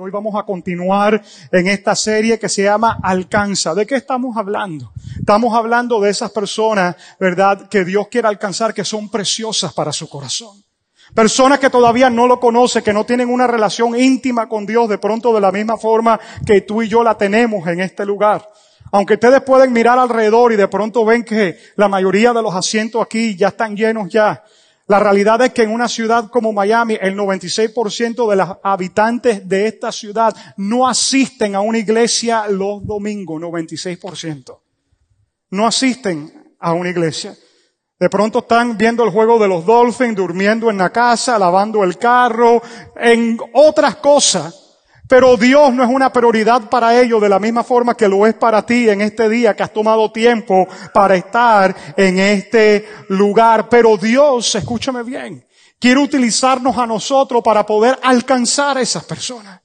Hoy vamos a continuar en esta serie que se llama Alcanza. ¿De qué estamos hablando? Estamos hablando de esas personas, ¿verdad?, que Dios quiere alcanzar, que son preciosas para su corazón. Personas que todavía no lo conocen, que no tienen una relación íntima con Dios de pronto de la misma forma que tú y yo la tenemos en este lugar. Aunque ustedes pueden mirar alrededor y de pronto ven que la mayoría de los asientos aquí ya están llenos ya, la realidad es que en una ciudad como Miami, el 96% de los habitantes de esta ciudad no asisten a una iglesia los domingos, 96%. No asisten a una iglesia. De pronto están viendo el juego de los Dolphins, durmiendo en la casa, lavando el carro, en otras cosas pero Dios no es una prioridad para ellos de la misma forma que lo es para ti en este día que has tomado tiempo para estar en este lugar. Pero Dios, escúchame bien, quiere utilizarnos a nosotros para poder alcanzar a esas personas.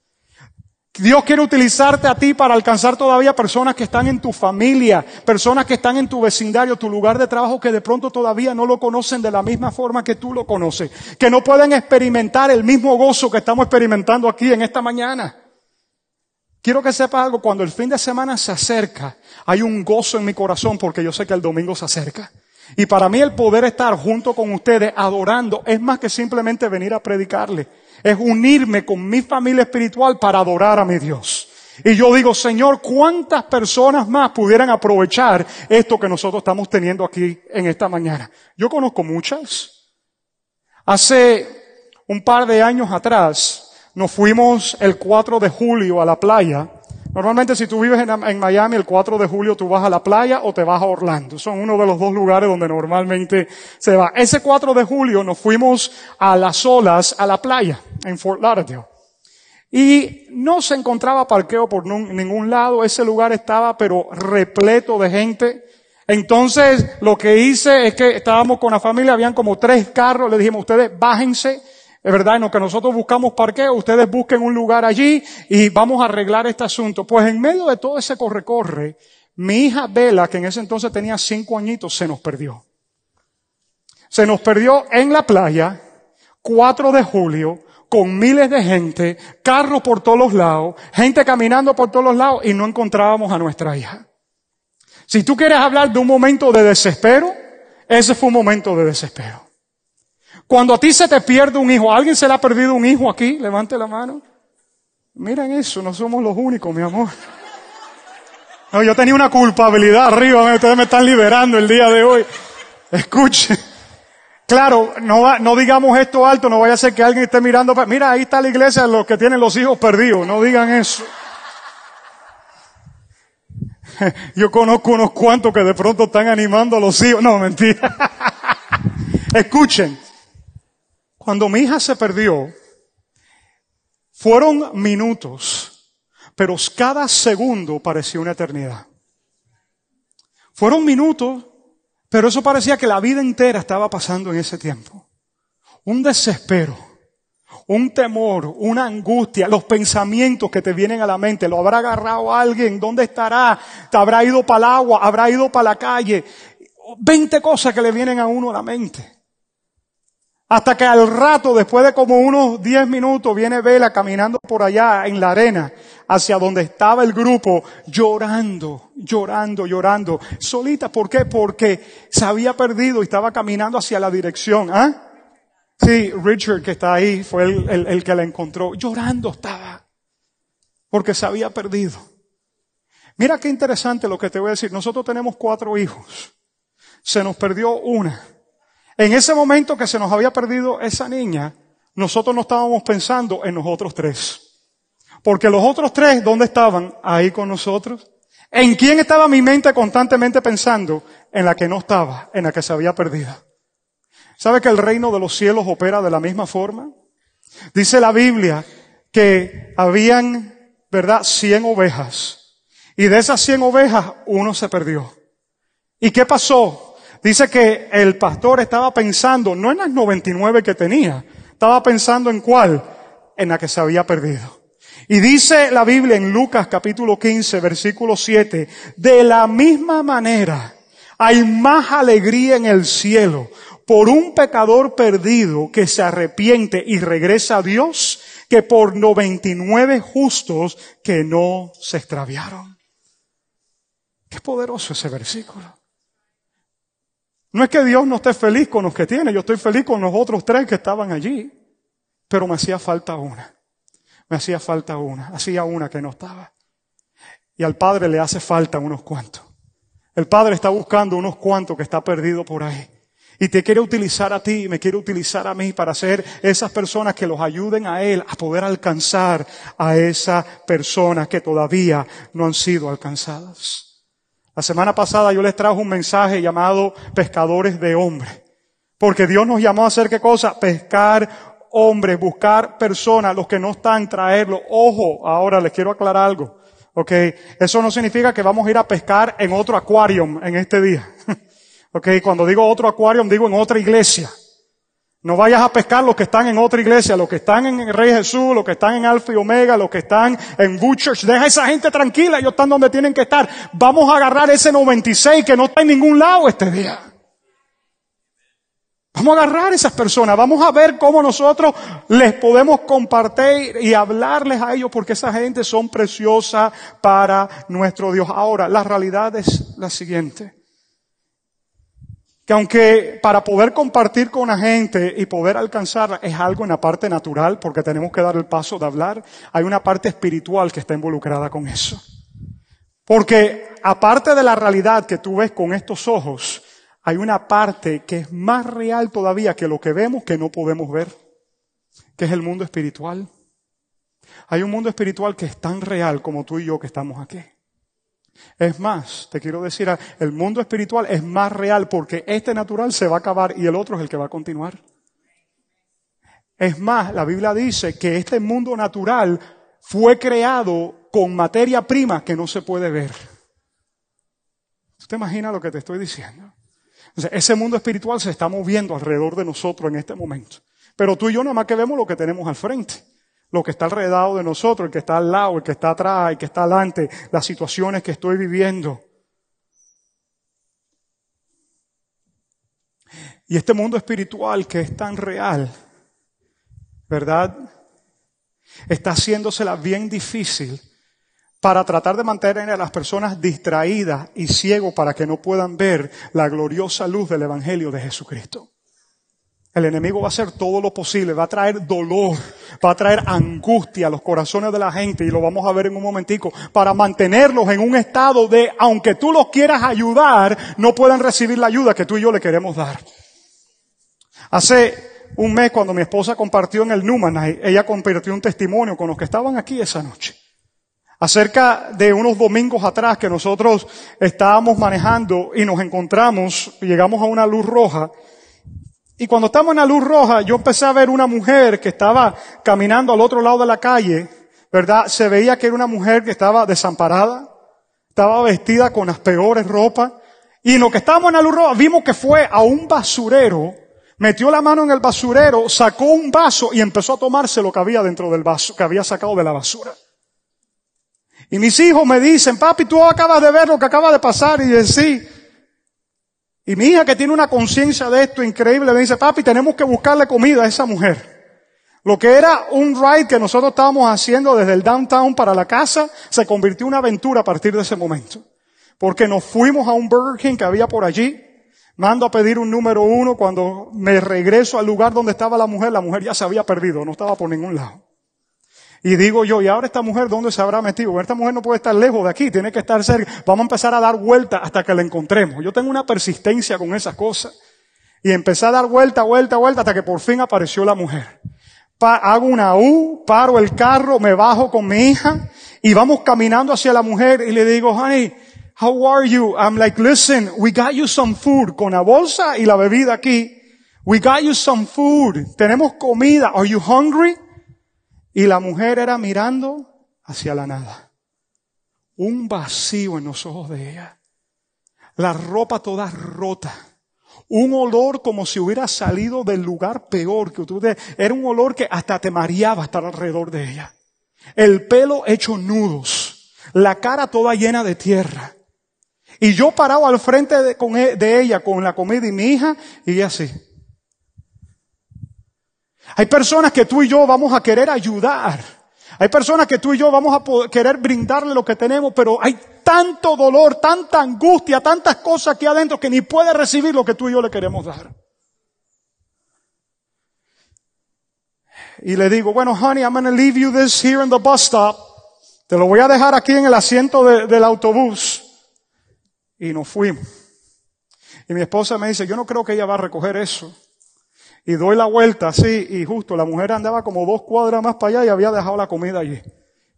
Dios quiere utilizarte a ti para alcanzar todavía personas que están en tu familia, personas que están en tu vecindario, tu lugar de trabajo, que de pronto todavía no lo conocen de la misma forma que tú lo conoces, que no pueden experimentar el mismo gozo que estamos experimentando aquí en esta mañana. Quiero que sepas algo, cuando el fin de semana se acerca, hay un gozo en mi corazón porque yo sé que el domingo se acerca. Y para mí el poder estar junto con ustedes adorando es más que simplemente venir a predicarle es unirme con mi familia espiritual para adorar a mi Dios. Y yo digo, Señor, ¿cuántas personas más pudieran aprovechar esto que nosotros estamos teniendo aquí en esta mañana? Yo conozco muchas. Hace un par de años atrás nos fuimos el 4 de julio a la playa Normalmente si tú vives en, Miami el 4 de julio tú vas a la playa o te vas a Orlando. Son uno de los dos lugares donde normalmente se va. Ese 4 de julio nos fuimos a las olas a la playa en Fort Lauderdale. Y no se encontraba parqueo por ningún lado. Ese lugar estaba pero repleto de gente. Entonces lo que hice es que estábamos con la familia, habían como tres carros. Le dijimos, ustedes bájense es verdad, en lo que nosotros buscamos parqueo, ustedes busquen un lugar allí y vamos a arreglar este asunto. Pues en medio de todo ese corre-corre, mi hija Bella, que en ese entonces tenía cinco añitos, se nos perdió. Se nos perdió en la playa, 4 de julio, con miles de gente, carros por todos los lados, gente caminando por todos los lados y no encontrábamos a nuestra hija. Si tú quieres hablar de un momento de desespero, ese fue un momento de desespero. Cuando a ti se te pierde un hijo, ¿alguien se le ha perdido un hijo aquí? Levante la mano. Miren eso, no somos los únicos, mi amor. No, yo tenía una culpabilidad arriba, ustedes me están liberando el día de hoy. Escuche. Claro, no, no digamos esto alto, no vaya a ser que alguien esté mirando. Mira, ahí está la iglesia los que tienen los hijos perdidos. No digan eso. Yo conozco unos cuantos que de pronto están animando a los hijos. No, mentira. Escuchen. Cuando mi hija se perdió, fueron minutos, pero cada segundo parecía una eternidad. Fueron minutos, pero eso parecía que la vida entera estaba pasando en ese tiempo. Un desespero, un temor, una angustia, los pensamientos que te vienen a la mente. ¿Lo habrá agarrado alguien? ¿Dónde estará? ¿Te habrá ido para el agua? ¿Habrá ido para la calle? Veinte cosas que le vienen a uno a la mente. Hasta que al rato, después de como unos 10 minutos, viene Vela caminando por allá en la arena, hacia donde estaba el grupo, llorando, llorando, llorando. Solita, ¿por qué? Porque se había perdido y estaba caminando hacia la dirección. ¿Ah? Sí, Richard que está ahí fue el, el que la encontró. Llorando estaba. Porque se había perdido. Mira qué interesante lo que te voy a decir. Nosotros tenemos cuatro hijos. Se nos perdió una. En ese momento que se nos había perdido esa niña, nosotros no estábamos pensando en nosotros tres. Porque los otros tres, ¿dónde estaban? Ahí con nosotros. ¿En quién estaba mi mente constantemente pensando? En la que no estaba, en la que se había perdido. ¿Sabe que el reino de los cielos opera de la misma forma? Dice la Biblia que habían, ¿verdad?, cien ovejas. Y de esas cien ovejas, uno se perdió. ¿Y qué pasó? Dice que el pastor estaba pensando, no en las 99 que tenía, estaba pensando en cuál, en la que se había perdido. Y dice la Biblia en Lucas capítulo 15, versículo 7, de la misma manera hay más alegría en el cielo por un pecador perdido que se arrepiente y regresa a Dios que por 99 justos que no se extraviaron. Qué poderoso ese versículo. No es que Dios no esté feliz con los que tiene, yo estoy feliz con los otros tres que estaban allí, pero me hacía falta una. Me hacía falta una, hacía una que no estaba. Y al Padre le hace falta unos cuantos. El Padre está buscando unos cuantos que está perdido por ahí. Y te quiere utilizar a ti, me quiere utilizar a mí para ser esas personas que los ayuden a Él a poder alcanzar a esa persona que todavía no han sido alcanzadas. La semana pasada yo les trajo un mensaje llamado pescadores de hombres. Porque Dios nos llamó a hacer qué cosa? Pescar hombres, buscar personas, los que no están, traerlos. Ojo, ahora les quiero aclarar algo. Ok, eso no significa que vamos a ir a pescar en otro acuario en este día. Ok, cuando digo otro acuario, digo en otra iglesia. No vayas a pescar los que están en otra iglesia, los que están en el Rey Jesús, los que están en Alfa y Omega, los que están en Butchers. Deja a esa gente tranquila, ellos están donde tienen que estar. Vamos a agarrar ese 96 que no está en ningún lado este día. Vamos a agarrar a esas personas, vamos a ver cómo nosotros les podemos compartir y hablarles a ellos porque esa gente son preciosa para nuestro Dios. Ahora, la realidad es la siguiente que aunque para poder compartir con la gente y poder alcanzarla es algo en la parte natural, porque tenemos que dar el paso de hablar, hay una parte espiritual que está involucrada con eso. Porque aparte de la realidad que tú ves con estos ojos, hay una parte que es más real todavía que lo que vemos que no podemos ver, que es el mundo espiritual. Hay un mundo espiritual que es tan real como tú y yo que estamos aquí. Es más, te quiero decir, el mundo espiritual es más real porque este natural se va a acabar y el otro es el que va a continuar. Es más, la Biblia dice que este mundo natural fue creado con materia prima que no se puede ver. ¿Usted te imaginas lo que te estoy diciendo? ese mundo espiritual se está moviendo alrededor de nosotros en este momento. Pero tú y yo nada más que vemos lo que tenemos al frente lo que está alrededor de nosotros, el que está al lado, el que está atrás, el que está adelante, las situaciones que estoy viviendo. Y este mundo espiritual que es tan real, ¿verdad? Está haciéndosela bien difícil para tratar de mantener a las personas distraídas y ciegos para que no puedan ver la gloriosa luz del Evangelio de Jesucristo. El enemigo va a hacer todo lo posible, va a traer dolor, va a traer angustia a los corazones de la gente y lo vamos a ver en un momentico, para mantenerlos en un estado de, aunque tú los quieras ayudar, no puedan recibir la ayuda que tú y yo le queremos dar. Hace un mes cuando mi esposa compartió en el Numanay, ella compartió un testimonio con los que estaban aquí esa noche. Acerca de unos domingos atrás que nosotros estábamos manejando y nos encontramos, llegamos a una luz roja y cuando estamos en la luz roja, yo empecé a ver una mujer que estaba caminando al otro lado de la calle, ¿verdad? Se veía que era una mujer que estaba desamparada, estaba vestida con las peores ropas. Y en lo que estábamos en la luz roja, vimos que fue a un basurero, metió la mano en el basurero, sacó un vaso y empezó a tomarse lo que había dentro del vaso, que había sacado de la basura. Y mis hijos me dicen, papi, tú acabas de ver lo que acaba de pasar. Y yo, sí. Y mi hija que tiene una conciencia de esto increíble me dice, papi, tenemos que buscarle comida a esa mujer. Lo que era un ride que nosotros estábamos haciendo desde el downtown para la casa, se convirtió en una aventura a partir de ese momento. Porque nos fuimos a un Burger King que había por allí, mando a pedir un número uno, cuando me regreso al lugar donde estaba la mujer, la mujer ya se había perdido, no estaba por ningún lado. Y digo yo, ¿y ahora esta mujer dónde se habrá metido? Esta mujer no puede estar lejos de aquí, tiene que estar cerca. Vamos a empezar a dar vuelta hasta que la encontremos. Yo tengo una persistencia con esas cosas. Y empecé a dar vuelta, vuelta, vuelta hasta que por fin apareció la mujer. hago una U, paro el carro, me bajo con mi hija y vamos caminando hacia la mujer y le digo, honey, how are you? I'm like, listen, we got you some food con la bolsa y la bebida aquí. We got you some food. Tenemos comida. Are you hungry? Y la mujer era mirando hacia la nada. Un vacío en los ojos de ella. La ropa toda rota. Un olor como si hubiera salido del lugar peor que tú. Era un olor que hasta te mareaba estar alrededor de ella. El pelo hecho nudos. La cara toda llena de tierra. Y yo parado al frente de, e, de ella con la comida y mi hija y así. Hay personas que tú y yo vamos a querer ayudar. Hay personas que tú y yo vamos a querer brindarle lo que tenemos, pero hay tanto dolor, tanta angustia, tantas cosas aquí adentro que ni puede recibir lo que tú y yo le queremos dar. Y le digo, bueno, honey, I'm going to leave you this here in the bus stop. Te lo voy a dejar aquí en el asiento del autobús. Y nos fuimos. Y mi esposa me dice, yo no creo que ella va a recoger eso. Y doy la vuelta así, y justo la mujer andaba como dos cuadras más para allá y había dejado la comida allí.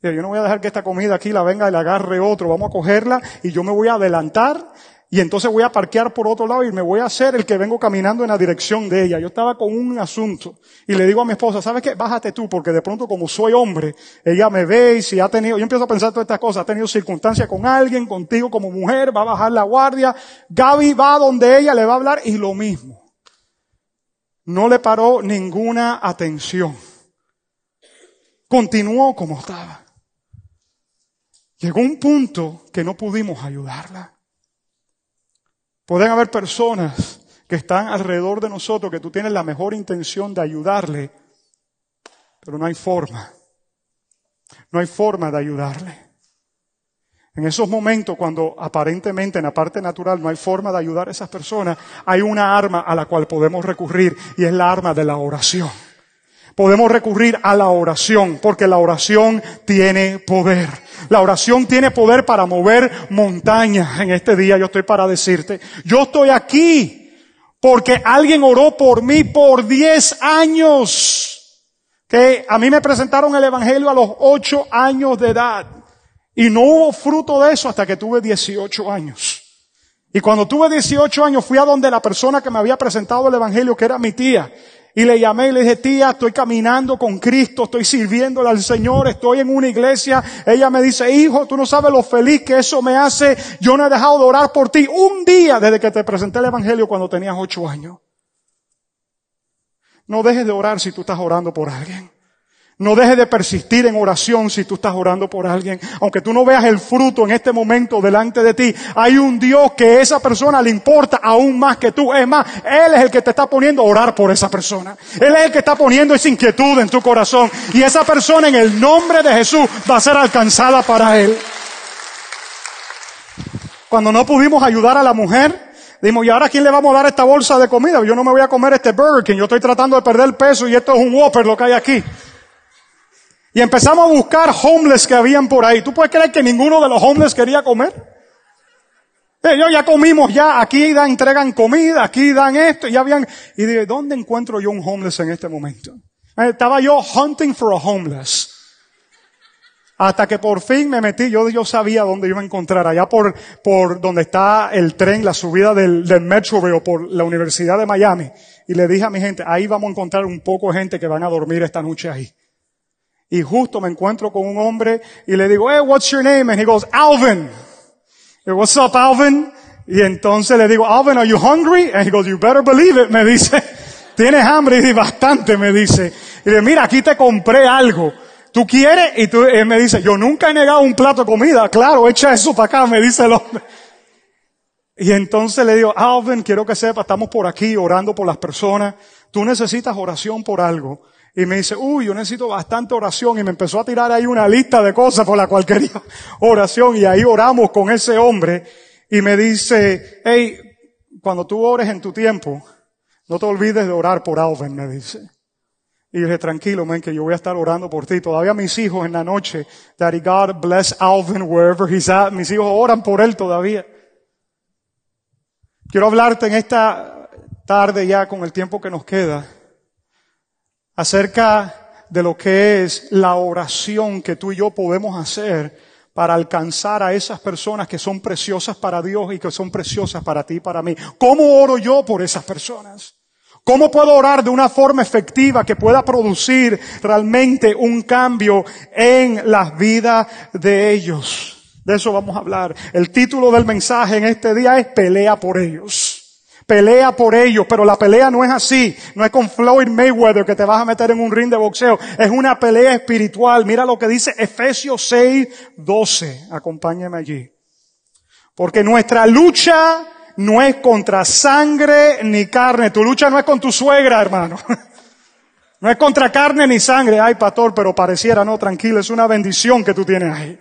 Yo no voy a dejar que esta comida aquí la venga y la agarre otro, vamos a cogerla y yo me voy a adelantar y entonces voy a parquear por otro lado y me voy a hacer el que vengo caminando en la dirección de ella. Yo estaba con un asunto y le digo a mi esposa, ¿sabes qué? Bájate tú porque de pronto como soy hombre, ella me ve y si ha tenido, yo empiezo a pensar todas estas cosas, ha tenido circunstancias con alguien, contigo como mujer, va a bajar la guardia. Gaby va donde ella le va a hablar y lo mismo. No le paró ninguna atención. Continuó como estaba. Llegó un punto que no pudimos ayudarla. Pueden haber personas que están alrededor de nosotros que tú tienes la mejor intención de ayudarle, pero no hay forma. No hay forma de ayudarle. En esos momentos, cuando aparentemente en la parte natural no hay forma de ayudar a esas personas, hay una arma a la cual podemos recurrir y es la arma de la oración. Podemos recurrir a la oración porque la oración tiene poder. La oración tiene poder para mover montañas. En este día yo estoy para decirte, yo estoy aquí porque alguien oró por mí por 10 años. Que a mí me presentaron el evangelio a los 8 años de edad. Y no hubo fruto de eso hasta que tuve 18 años. Y cuando tuve 18 años fui a donde la persona que me había presentado el Evangelio, que era mi tía, y le llamé y le dije, tía, estoy caminando con Cristo, estoy sirviéndole al Señor, estoy en una iglesia. Ella me dice, hijo, tú no sabes lo feliz que eso me hace. Yo no he dejado de orar por ti un día desde que te presenté el Evangelio cuando tenías ocho años. No dejes de orar si tú estás orando por alguien. No dejes de persistir en oración si tú estás orando por alguien. Aunque tú no veas el fruto en este momento delante de ti, hay un Dios que esa persona le importa aún más que tú. Es más, Él es el que te está poniendo a orar por esa persona. Él es el que está poniendo esa inquietud en tu corazón. Y esa persona en el nombre de Jesús va a ser alcanzada para Él. Cuando no pudimos ayudar a la mujer, Dijimos, ¿y ahora quién le vamos a dar esta bolsa de comida? Yo no me voy a comer este Burger King, yo estoy tratando de perder peso y esto es un Whopper lo que hay aquí. Y empezamos a buscar homeless que habían por ahí. ¿Tú puedes creer que ninguno de los homeless quería comer? Ellos ya comimos, ya aquí dan, entregan comida, aquí dan esto, ya habían, y dije, ¿dónde encuentro yo un homeless en este momento? Eh, estaba yo hunting for a homeless. Hasta que por fin me metí, yo, sabía dónde iba a encontrar, allá por, por donde está el tren, la subida del, del Metro por la Universidad de Miami. Y le dije a mi gente, ahí vamos a encontrar un poco de gente que van a dormir esta noche ahí. Y justo me encuentro con un hombre y le digo, hey, what's your name? And he goes, Alvin. Y, what's up, Alvin? Y entonces le digo, Alvin, are you hungry? And he goes, you better believe it, me dice. ¿Tienes hambre? Y bastante, me dice. Y le mira, aquí te compré algo. ¿Tú quieres? Y tú, él me dice, yo nunca he negado un plato de comida. Claro, echa eso para acá, me dice el hombre. Y entonces le digo, Alvin, quiero que sepa, estamos por aquí orando por las personas. Tú necesitas oración por algo. Y me dice, uy, yo necesito bastante oración. Y me empezó a tirar ahí una lista de cosas por la cual quería oración. Y ahí oramos con ese hombre. Y me dice, hey, cuando tú ores en tu tiempo, no te olvides de orar por Alvin, me dice. Y dije, tranquilo, men, que yo voy a estar orando por ti. Todavía mis hijos en la noche, Daddy God bless Alvin wherever he's at. Mis hijos oran por él todavía. Quiero hablarte en esta tarde ya con el tiempo que nos queda acerca de lo que es la oración que tú y yo podemos hacer para alcanzar a esas personas que son preciosas para Dios y que son preciosas para ti y para mí. ¿Cómo oro yo por esas personas? ¿Cómo puedo orar de una forma efectiva que pueda producir realmente un cambio en las vidas de ellos? De eso vamos a hablar. El título del mensaje en este día es Pelea por ellos. Pelea por ellos, pero la pelea no es así. No es con Floyd Mayweather que te vas a meter en un ring de boxeo. Es una pelea espiritual. Mira lo que dice Efesios 6, 12. Acompáñame allí. Porque nuestra lucha no es contra sangre ni carne. Tu lucha no es con tu suegra, hermano. No es contra carne ni sangre, ay pastor, pero pareciera, no, tranquilo, es una bendición que tú tienes ahí.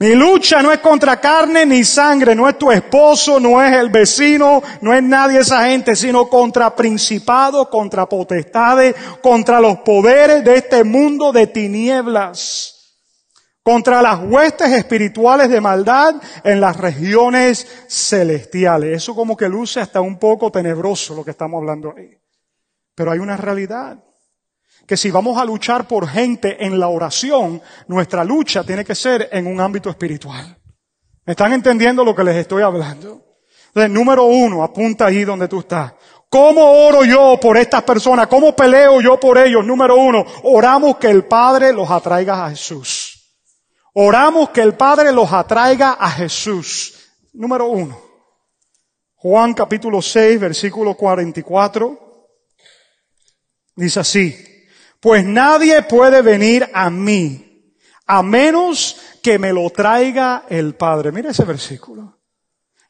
Mi lucha no es contra carne ni sangre, no es tu esposo, no es el vecino, no es nadie esa gente, sino contra principados, contra potestades, contra los poderes de este mundo de tinieblas contra las huestes espirituales de maldad en las regiones celestiales. Eso como que luce hasta un poco tenebroso lo que estamos hablando ahí. Pero hay una realidad. Que si vamos a luchar por gente en la oración, nuestra lucha tiene que ser en un ámbito espiritual. ¿Me están entendiendo lo que les estoy hablando? Entonces, número uno, apunta ahí donde tú estás. ¿Cómo oro yo por estas personas? ¿Cómo peleo yo por ellos? Número uno, oramos que el Padre los atraiga a Jesús. Oramos que el Padre los atraiga a Jesús. Número uno. Juan capítulo 6, versículo 44. Dice así. Pues nadie puede venir a mí a menos que me lo traiga el Padre. Mira ese versículo.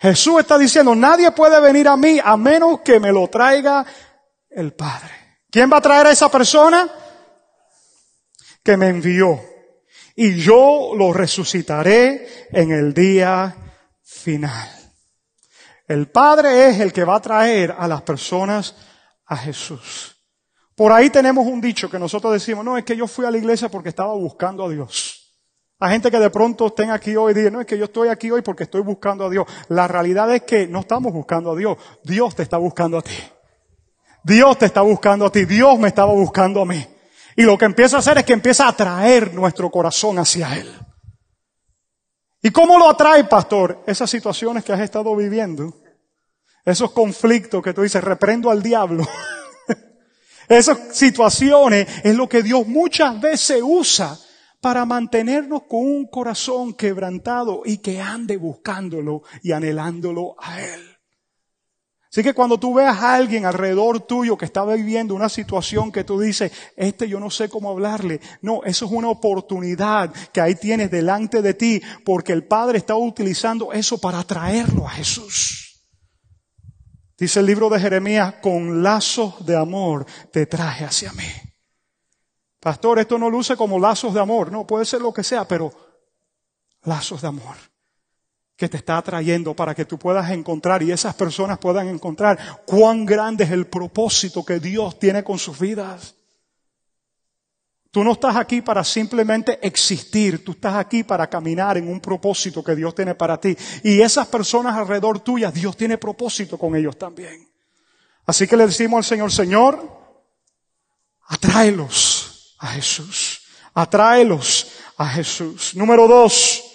Jesús está diciendo, nadie puede venir a mí a menos que me lo traiga el Padre. ¿Quién va a traer a esa persona? Que me envió y yo lo resucitaré en el día final. El Padre es el que va a traer a las personas a Jesús. Por ahí tenemos un dicho que nosotros decimos, no, es que yo fui a la iglesia porque estaba buscando a Dios. Hay gente que de pronto estén aquí hoy y digan, no, es que yo estoy aquí hoy porque estoy buscando a Dios. La realidad es que no estamos buscando a Dios. Dios te está buscando a ti. Dios te está buscando a ti. Dios me estaba buscando a mí. Y lo que empieza a hacer es que empieza a atraer nuestro corazón hacia Él. ¿Y cómo lo atrae, pastor? Esas situaciones que has estado viviendo. Esos conflictos que tú dices, reprendo al diablo. Esas situaciones es lo que Dios muchas veces usa para mantenernos con un corazón quebrantado y que ande buscándolo y anhelándolo a Él. Así que cuando tú veas a alguien alrededor tuyo que está viviendo una situación que tú dices, este yo no sé cómo hablarle, no, eso es una oportunidad que ahí tienes delante de ti porque el Padre está utilizando eso para atraerlo a Jesús. Dice el libro de Jeremías, con lazos de amor te traje hacia mí. Pastor, esto no luce como lazos de amor, no, puede ser lo que sea, pero lazos de amor que te está atrayendo para que tú puedas encontrar y esas personas puedan encontrar cuán grande es el propósito que Dios tiene con sus vidas. Tú no estás aquí para simplemente existir, tú estás aquí para caminar en un propósito que Dios tiene para ti. Y esas personas alrededor tuyas, Dios tiene propósito con ellos también. Así que le decimos al Señor, Señor, atráelos a Jesús, atráelos a Jesús. Número dos,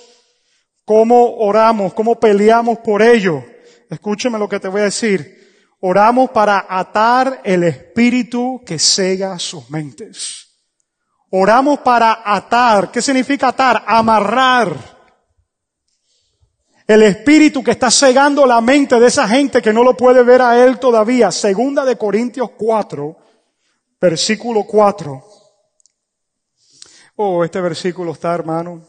¿Cómo oramos? ¿Cómo peleamos por ello? Escúcheme lo que te voy a decir. Oramos para atar el espíritu que cega sus mentes. Oramos para atar. ¿Qué significa atar? Amarrar. El espíritu que está cegando la mente de esa gente que no lo puede ver a él todavía. Segunda de Corintios 4, versículo 4. Oh, este versículo está, hermano.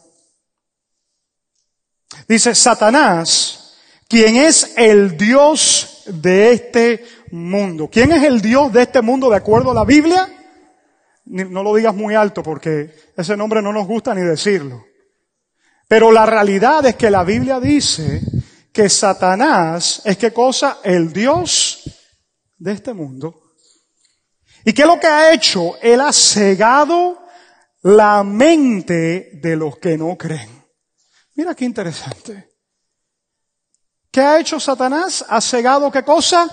Dice Satanás, quien es el Dios de este mundo. ¿Quién es el Dios de este mundo de acuerdo a la Biblia? No lo digas muy alto porque ese nombre no nos gusta ni decirlo. Pero la realidad es que la Biblia dice que Satanás es qué cosa? El Dios de este mundo. ¿Y qué es lo que ha hecho? Él ha cegado la mente de los que no creen. Mira qué interesante. ¿Qué ha hecho Satanás? Ha cegado qué cosa?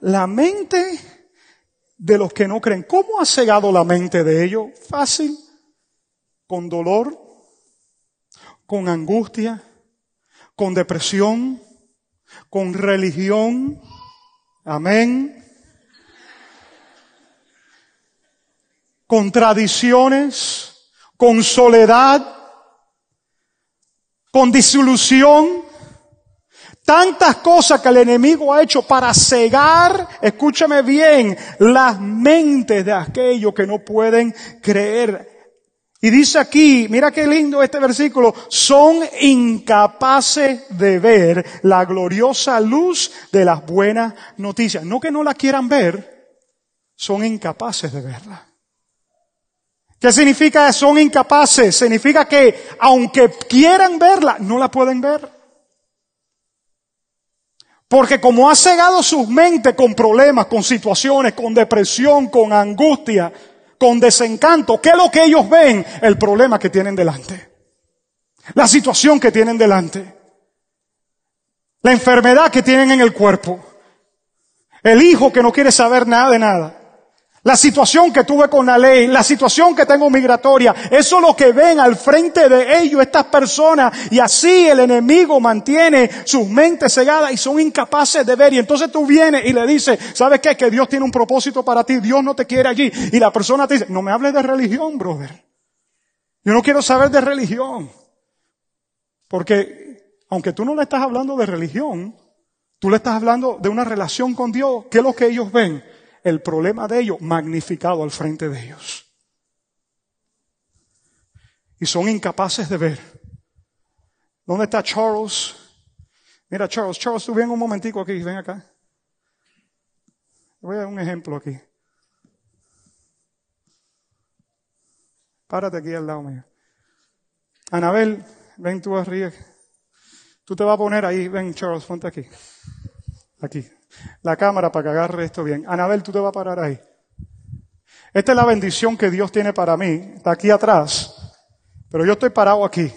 La mente de los que no creen. ¿Cómo ha cegado la mente de ellos? Fácil. Con dolor, con angustia, con depresión, con religión. Amén. Con tradiciones, con soledad, con disolución, tantas cosas que el enemigo ha hecho para cegar, escúchame bien, las mentes de aquellos que no pueden creer. Y dice aquí, mira qué lindo este versículo, son incapaces de ver la gloriosa luz de las buenas noticias. No que no la quieran ver, son incapaces de verla. ¿Qué significa? Son incapaces. Significa que aunque quieran verla, no la pueden ver. Porque como ha cegado sus mentes con problemas, con situaciones, con depresión, con angustia, con desencanto, ¿qué es lo que ellos ven? El problema que tienen delante. La situación que tienen delante. La enfermedad que tienen en el cuerpo. El hijo que no quiere saber nada de nada. La situación que tuve con la ley, la situación que tengo migratoria, eso es lo que ven al frente de ellos estas personas y así el enemigo mantiene sus mentes cegadas y son incapaces de ver y entonces tú vienes y le dices, ¿sabes qué? Que Dios tiene un propósito para ti, Dios no te quiere allí y la persona te dice, no me hables de religión, brother. Yo no quiero saber de religión. Porque aunque tú no le estás hablando de religión, tú le estás hablando de una relación con Dios, ¿qué es lo que ellos ven? El problema de ellos magnificado al frente de ellos. Y son incapaces de ver. ¿Dónde está Charles? Mira, Charles, Charles, tú ven un momentico aquí, ven acá. Voy a dar un ejemplo aquí. Párate aquí al lado mío. Anabel, ven tú arriba. Tú te vas a poner ahí, ven Charles, ponte aquí. Aquí la cámara para que agarre esto bien. Anabel, tú te vas a parar ahí. Esta es la bendición que Dios tiene para mí. Está aquí atrás. Pero yo estoy parado aquí.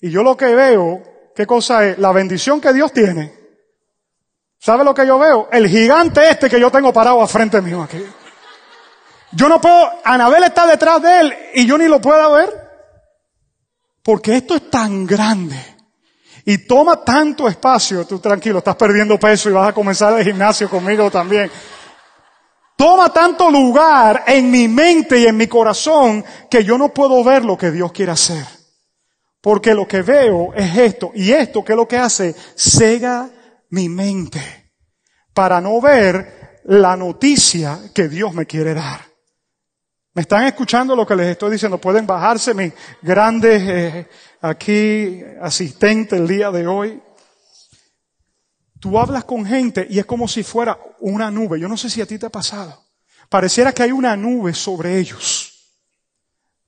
Y yo lo que veo, ¿qué cosa es? La bendición que Dios tiene. ¿Sabe lo que yo veo? El gigante este que yo tengo parado a frente mío aquí. Yo no puedo, Anabel está detrás de él y yo ni lo puedo ver. Porque esto es tan grande y toma tanto espacio, tú tranquilo, estás perdiendo peso y vas a comenzar el gimnasio conmigo también. Toma tanto lugar en mi mente y en mi corazón que yo no puedo ver lo que Dios quiere hacer. Porque lo que veo es esto. Y esto, ¿qué es lo que hace? Cega mi mente para no ver la noticia que Dios me quiere dar. ¿Me están escuchando lo que les estoy diciendo? Pueden bajarse mis grandes eh, aquí asistentes el día de hoy. Tú hablas con gente y es como si fuera una nube. Yo no sé si a ti te ha pasado. Pareciera que hay una nube sobre ellos.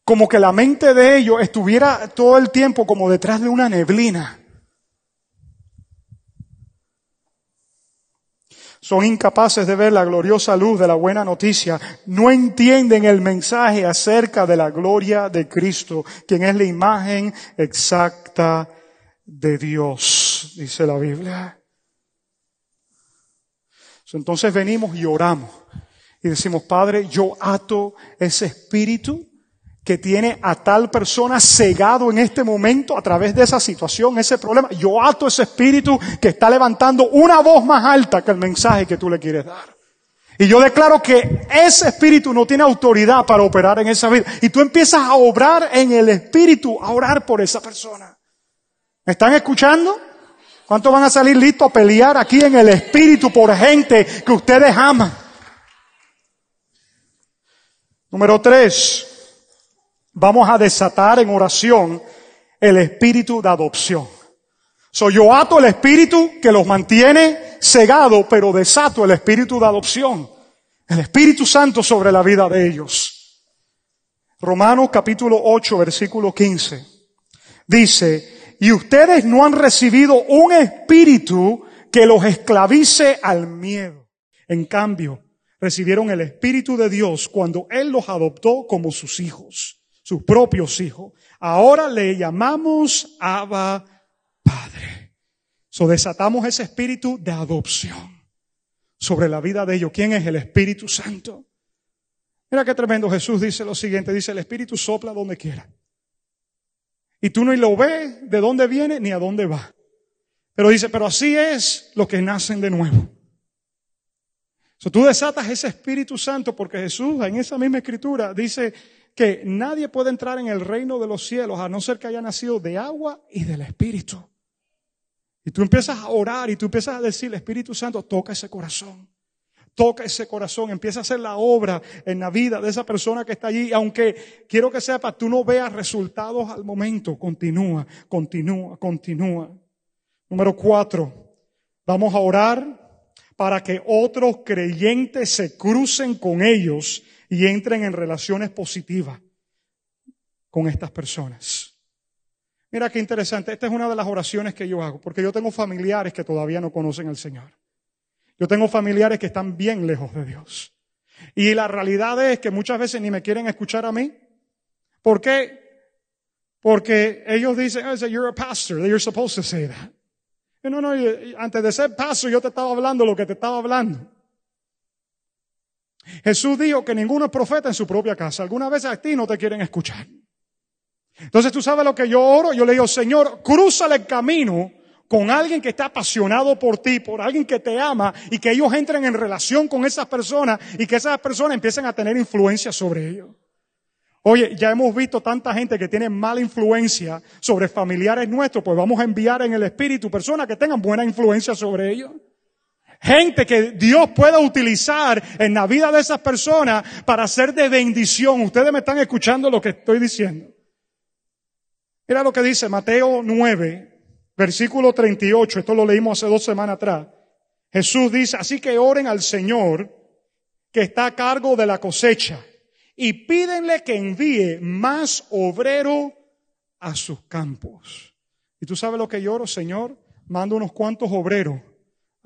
Como que la mente de ellos estuviera todo el tiempo como detrás de una neblina. Son incapaces de ver la gloriosa luz de la buena noticia, no entienden el mensaje acerca de la gloria de Cristo, quien es la imagen exacta de Dios, dice la Biblia. Entonces venimos y oramos y decimos, Padre, yo ato ese espíritu que tiene a tal persona cegado en este momento a través de esa situación, ese problema. Yo ato ese espíritu que está levantando una voz más alta que el mensaje que tú le quieres dar. Y yo declaro que ese espíritu no tiene autoridad para operar en esa vida. Y tú empiezas a obrar en el espíritu, a orar por esa persona. ¿Me están escuchando? ¿Cuántos van a salir listos a pelear aquí en el espíritu por gente que ustedes aman? Número tres vamos a desatar en oración el espíritu de adopción. So, yo ato el espíritu que los mantiene cegado, pero desato el espíritu de adopción. El Espíritu Santo sobre la vida de ellos. Romanos capítulo 8, versículo 15. Dice, y ustedes no han recibido un espíritu que los esclavice al miedo. En cambio, recibieron el Espíritu de Dios cuando Él los adoptó como sus hijos sus propios hijos. Ahora le llamamos Abba Padre. So desatamos ese espíritu de adopción sobre la vida de ellos. ¿Quién es el Espíritu Santo? Mira qué tremendo. Jesús dice lo siguiente, dice el Espíritu sopla donde quiera. Y tú no lo ves de dónde viene ni a dónde va. Pero dice, pero así es lo que nacen de nuevo. So, tú desatas ese Espíritu Santo porque Jesús en esa misma escritura dice que nadie puede entrar en el reino de los cielos a no ser que haya nacido de agua y del Espíritu. Y tú empiezas a orar y tú empiezas a decir, Espíritu Santo, toca ese corazón. Toca ese corazón, empieza a hacer la obra en la vida de esa persona que está allí. Aunque quiero que sepas, tú no veas resultados al momento. Continúa, continúa, continúa. Número cuatro, vamos a orar para que otros creyentes se crucen con ellos y entren en relaciones positivas. con estas personas. Mira qué interesante, esta es una de las oraciones que yo hago, porque yo tengo familiares que todavía no conocen al Señor. Yo tengo familiares que están bien lejos de Dios. Y la realidad es que muchas veces ni me quieren escuchar a mí. ¿Por qué? Porque ellos dicen, oh, you're a pastor, you're supposed to say that. no, no, antes de ser pastor yo te estaba hablando lo que te estaba hablando. Jesús dijo que ninguno es profeta en su propia casa. Algunas veces a ti no te quieren escuchar. Entonces tú sabes lo que yo oro. Yo le digo, Señor, crúzale el camino con alguien que está apasionado por ti, por alguien que te ama y que ellos entren en relación con esas personas y que esas personas empiecen a tener influencia sobre ellos. Oye, ya hemos visto tanta gente que tiene mala influencia sobre familiares nuestros, pues vamos a enviar en el Espíritu personas que tengan buena influencia sobre ellos. Gente que Dios pueda utilizar en la vida de esas personas para ser de bendición. Ustedes me están escuchando lo que estoy diciendo. Mira lo que dice Mateo 9, versículo 38. Esto lo leímos hace dos semanas atrás. Jesús dice, así que oren al Señor que está a cargo de la cosecha y pídenle que envíe más obrero a sus campos. Y tú sabes lo que lloro, Señor, mando unos cuantos obreros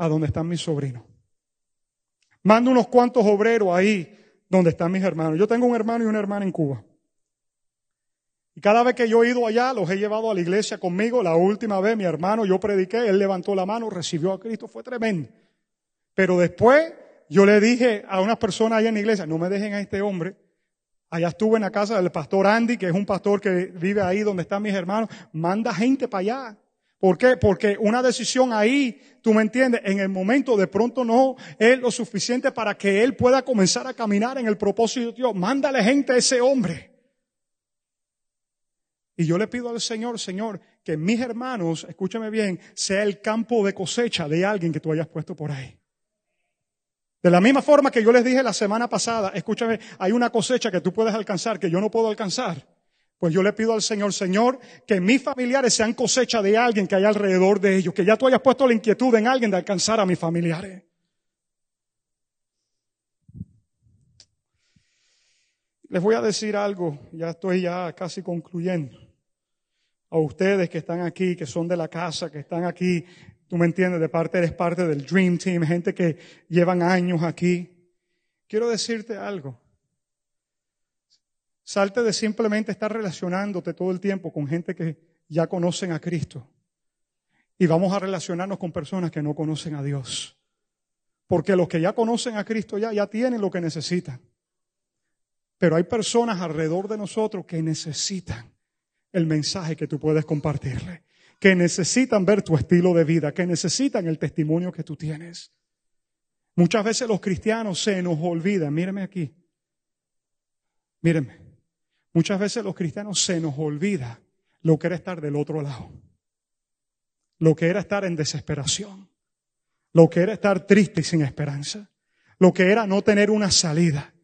a donde están mis sobrinos. Mando unos cuantos obreros ahí donde están mis hermanos. Yo tengo un hermano y una hermana en Cuba. Y cada vez que yo he ido allá, los he llevado a la iglesia conmigo. La última vez mi hermano, yo prediqué, él levantó la mano, recibió a Cristo, fue tremendo. Pero después yo le dije a unas personas allá en la iglesia, no me dejen a este hombre Allá estuve en la casa del pastor Andy, que es un pastor que vive ahí donde están mis hermanos. Manda gente para allá. ¿Por qué? Porque una decisión ahí, tú me entiendes, en el momento de pronto no es lo suficiente para que él pueda comenzar a caminar en el propósito de Dios. Mándale gente a ese hombre. Y yo le pido al Señor, Señor, que mis hermanos, escúchame bien, sea el campo de cosecha de alguien que tú hayas puesto por ahí. De la misma forma que yo les dije la semana pasada, escúchame, hay una cosecha que tú puedes alcanzar que yo no puedo alcanzar. Pues yo le pido al Señor, Señor, que mis familiares sean cosecha de alguien que hay alrededor de ellos, que ya tú hayas puesto la inquietud en alguien de alcanzar a mis familiares. Les voy a decir algo, ya estoy ya casi concluyendo. A ustedes que están aquí, que son de la casa, que están aquí Tú me entiendes, de parte eres parte del Dream Team, gente que llevan años aquí. Quiero decirte algo. Salte de simplemente estar relacionándote todo el tiempo con gente que ya conocen a Cristo. Y vamos a relacionarnos con personas que no conocen a Dios. Porque los que ya conocen a Cristo ya, ya tienen lo que necesitan. Pero hay personas alrededor de nosotros que necesitan el mensaje que tú puedes compartirle que necesitan ver tu estilo de vida, que necesitan el testimonio que tú tienes. Muchas veces los cristianos se nos olvidan, mírenme aquí, mírenme, muchas veces los cristianos se nos olvida lo que era estar del otro lado, lo que era estar en desesperación, lo que era estar triste y sin esperanza, lo que era no tener una salida.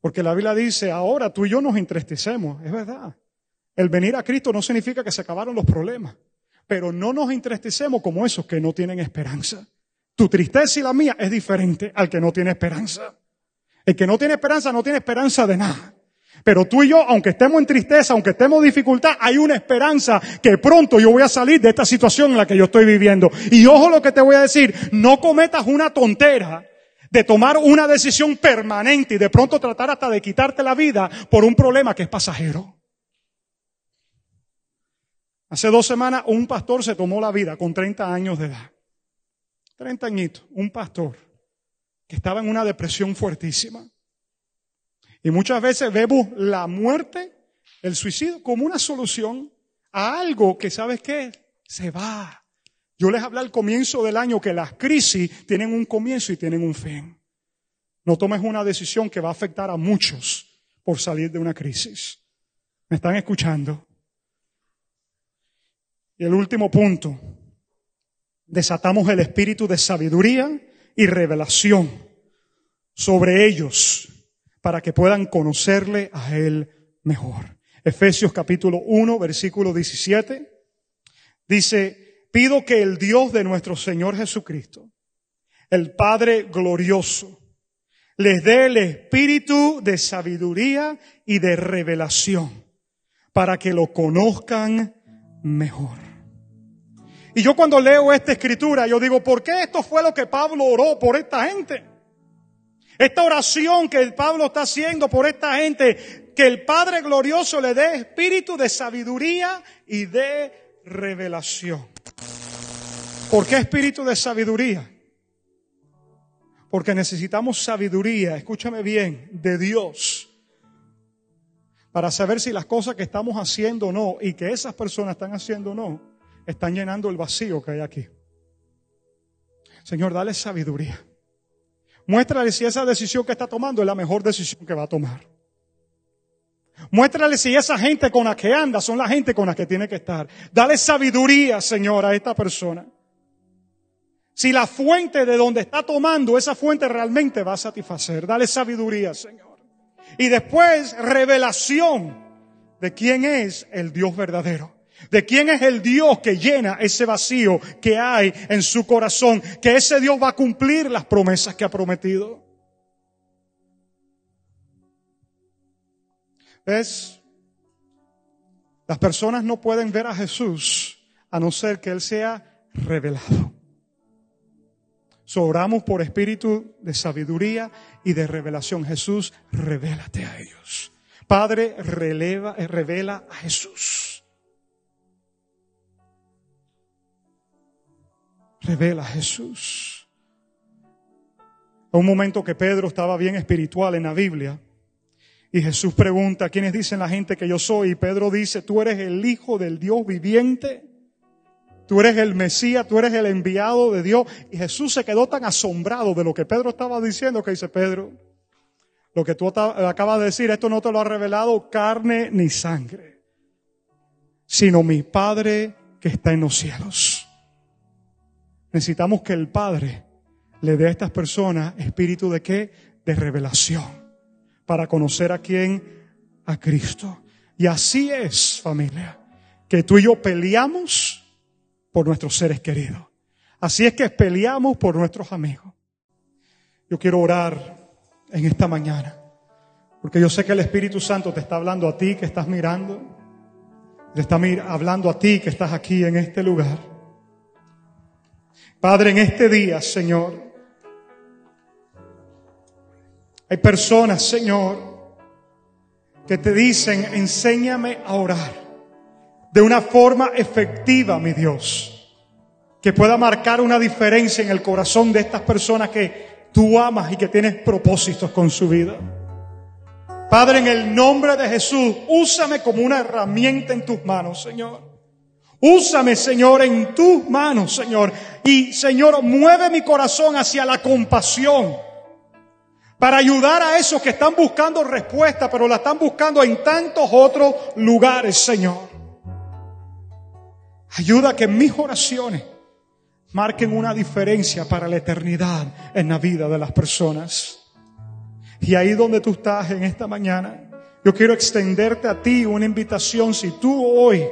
Porque la Biblia dice, ahora tú y yo nos entristecemos, es verdad. El venir a Cristo no significa que se acabaron los problemas, pero no nos entristecemos como esos que no tienen esperanza. Tu tristeza y la mía es diferente al que no tiene esperanza. El que no tiene esperanza no tiene esperanza de nada. Pero tú y yo, aunque estemos en tristeza, aunque estemos en dificultad, hay una esperanza que pronto yo voy a salir de esta situación en la que yo estoy viviendo. Y ojo lo que te voy a decir, no cometas una tontera de tomar una decisión permanente y de pronto tratar hasta de quitarte la vida por un problema que es pasajero. Hace dos semanas un pastor se tomó la vida con 30 años de edad. 30 añitos, un pastor que estaba en una depresión fuertísima. Y muchas veces vemos la muerte, el suicidio, como una solución a algo que, ¿sabes qué? Se va. Yo les hablé al comienzo del año que las crisis tienen un comienzo y tienen un fin. No tomes una decisión que va a afectar a muchos por salir de una crisis. ¿Me están escuchando? Y el último punto, desatamos el espíritu de sabiduría y revelación sobre ellos para que puedan conocerle a Él mejor. Efesios capítulo 1, versículo 17, dice, pido que el Dios de nuestro Señor Jesucristo, el Padre glorioso, les dé el espíritu de sabiduría y de revelación para que lo conozcan mejor. Y yo cuando leo esta escritura, yo digo, ¿por qué esto fue lo que Pablo oró por esta gente? Esta oración que Pablo está haciendo por esta gente, que el Padre glorioso le dé espíritu de sabiduría y de revelación. ¿Por qué espíritu de sabiduría? Porque necesitamos sabiduría, escúchame bien, de Dios para saber si las cosas que estamos haciendo o no y que esas personas están haciendo o no están llenando el vacío que hay aquí. Señor, dale sabiduría. Muéstrale si esa decisión que está tomando es la mejor decisión que va a tomar. Muéstrale si esa gente con la que anda son la gente con la que tiene que estar. Dale sabiduría, Señor, a esta persona. Si la fuente de donde está tomando, esa fuente realmente va a satisfacer. Dale sabiduría, Señor. Y después, revelación de quién es el Dios verdadero. De quién es el Dios que llena ese vacío que hay en su corazón. Que ese Dios va a cumplir las promesas que ha prometido. ¿Ves? Las personas no pueden ver a Jesús a no ser que Él sea revelado. Sobramos por espíritu de sabiduría y de revelación. Jesús, revélate a ellos. Padre, releva, eh, revela a Jesús. Revela a Jesús. un momento que Pedro estaba bien espiritual en la Biblia. Y Jesús pregunta, ¿quiénes dicen la gente que yo soy? Y Pedro dice, tú eres el Hijo del Dios viviente. Tú eres el Mesías, tú eres el enviado de Dios. Y Jesús se quedó tan asombrado de lo que Pedro estaba diciendo que dice, Pedro, lo que tú acabas de decir, esto no te lo ha revelado carne ni sangre, sino mi Padre que está en los cielos. Necesitamos que el Padre le dé a estas personas espíritu de qué? De revelación, para conocer a quién, a Cristo. Y así es, familia, que tú y yo peleamos por nuestros seres queridos. Así es que peleamos por nuestros amigos. Yo quiero orar en esta mañana, porque yo sé que el Espíritu Santo te está hablando a ti que estás mirando, le está hablando a ti que estás aquí en este lugar. Padre, en este día, Señor, hay personas, Señor, que te dicen, enséñame a orar de una forma efectiva, mi Dios, que pueda marcar una diferencia en el corazón de estas personas que tú amas y que tienes propósitos con su vida. Padre, en el nombre de Jesús, úsame como una herramienta en tus manos, Señor. Úsame, Señor, en tus manos, Señor. Y, Señor, mueve mi corazón hacia la compasión. Para ayudar a esos que están buscando respuesta, pero la están buscando en tantos otros lugares, Señor. Ayuda a que mis oraciones marquen una diferencia para la eternidad en la vida de las personas. Y ahí donde tú estás en esta mañana, yo quiero extenderte a ti una invitación. Si tú hoy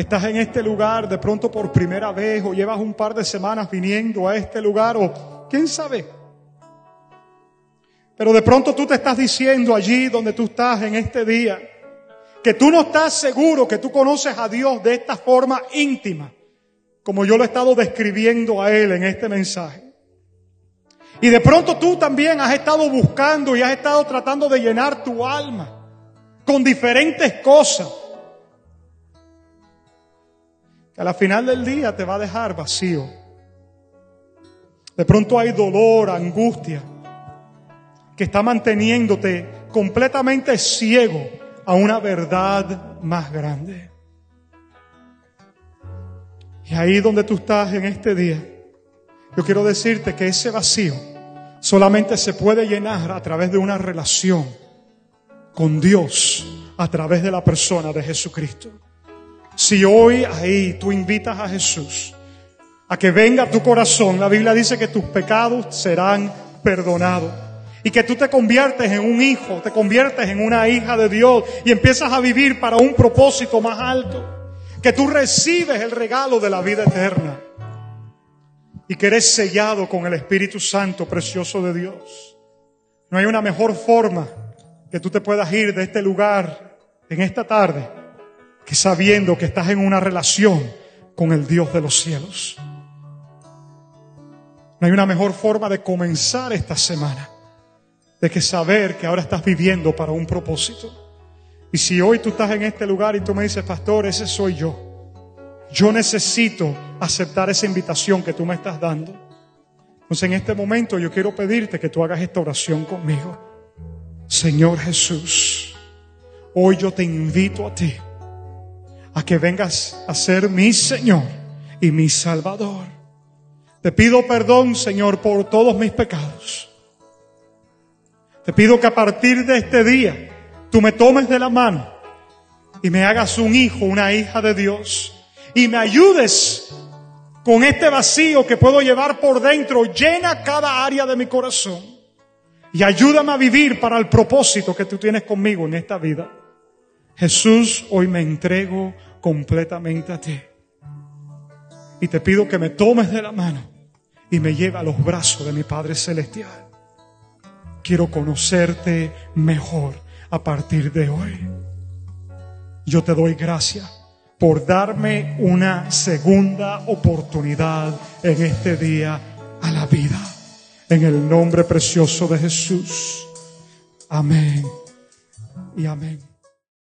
estás en este lugar de pronto por primera vez o llevas un par de semanas viniendo a este lugar o quién sabe. Pero de pronto tú te estás diciendo allí donde tú estás en este día, que tú no estás seguro que tú conoces a Dios de esta forma íntima, como yo lo he estado describiendo a Él en este mensaje. Y de pronto tú también has estado buscando y has estado tratando de llenar tu alma con diferentes cosas. A la final del día te va a dejar vacío. De pronto hay dolor, angustia, que está manteniéndote completamente ciego a una verdad más grande. Y ahí donde tú estás en este día, yo quiero decirte que ese vacío solamente se puede llenar a través de una relación con Dios, a través de la persona de Jesucristo. Si hoy ahí tú invitas a Jesús a que venga tu corazón, la Biblia dice que tus pecados serán perdonados y que tú te conviertes en un hijo, te conviertes en una hija de Dios y empiezas a vivir para un propósito más alto, que tú recibes el regalo de la vida eterna. y que eres sellado con el Espíritu Santo precioso de Dios. No hay una mejor forma que tú te puedas ir de este lugar en esta tarde que sabiendo que estás en una relación con el Dios de los cielos. No hay una mejor forma de comenzar esta semana de que saber que ahora estás viviendo para un propósito. Y si hoy tú estás en este lugar y tú me dices, pastor, ese soy yo. Yo necesito aceptar esa invitación que tú me estás dando. Entonces en este momento yo quiero pedirte que tú hagas esta oración conmigo. Señor Jesús, hoy yo te invito a ti a que vengas a ser mi Señor y mi Salvador. Te pido perdón, Señor, por todos mis pecados. Te pido que a partir de este día tú me tomes de la mano y me hagas un hijo, una hija de Dios y me ayudes con este vacío que puedo llevar por dentro, llena cada área de mi corazón y ayúdame a vivir para el propósito que tú tienes conmigo en esta vida. Jesús, hoy me entrego completamente a ti. Y te pido que me tomes de la mano y me lleve a los brazos de mi Padre Celestial. Quiero conocerte mejor a partir de hoy. Yo te doy gracias por darme una segunda oportunidad en este día a la vida. En el nombre precioso de Jesús. Amén y amén.